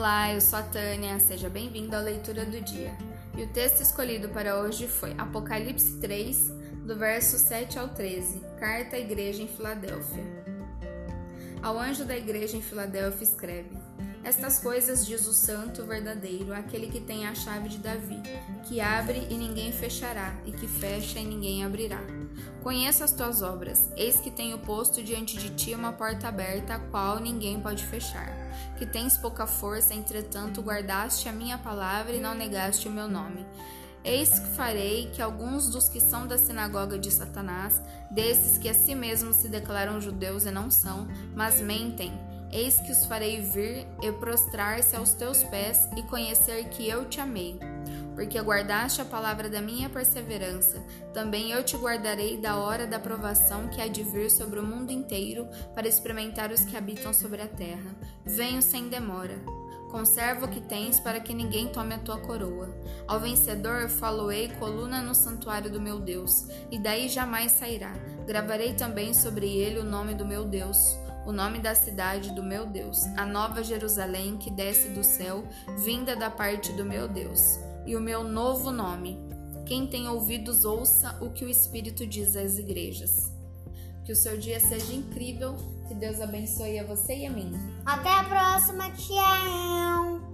Olá, eu sou a Tânia, seja bem-vindo à leitura do dia. E o texto escolhido para hoje foi Apocalipse 3, do verso 7 ao 13, Carta à Igreja em Filadélfia. Ao anjo da igreja em Filadélfia escreve: Estas coisas diz o santo verdadeiro, aquele que tem a chave de Davi, que abre e ninguém fechará, e que fecha e ninguém abrirá. Conheço as tuas obras, eis que tenho posto diante de ti uma porta aberta, a qual ninguém pode fechar. Que tens pouca força, entretanto guardaste a minha palavra e não negaste o meu nome. Eis que farei que alguns dos que são da sinagoga de Satanás, desses que a si mesmos se declaram judeus e não são, mas mentem, eis que os farei vir e prostrar-se aos teus pés e conhecer que eu te amei porque guardaste a palavra da minha perseverança, também eu te guardarei da hora da provação que há de vir sobre o mundo inteiro para experimentar os que habitam sobre a terra. Venho sem demora. Conserva o que tens para que ninguém tome a tua coroa. Ao vencedor faloei coluna no santuário do meu Deus, e daí jamais sairá. Gravarei também sobre ele o nome do meu Deus o nome da cidade do meu Deus, a nova Jerusalém que desce do céu, vinda da parte do meu Deus e o meu novo nome. Quem tem ouvidos, ouça o que o Espírito diz às igrejas. Que o seu dia seja incrível, que Deus abençoe a você e a mim. Até a próxima, tchau!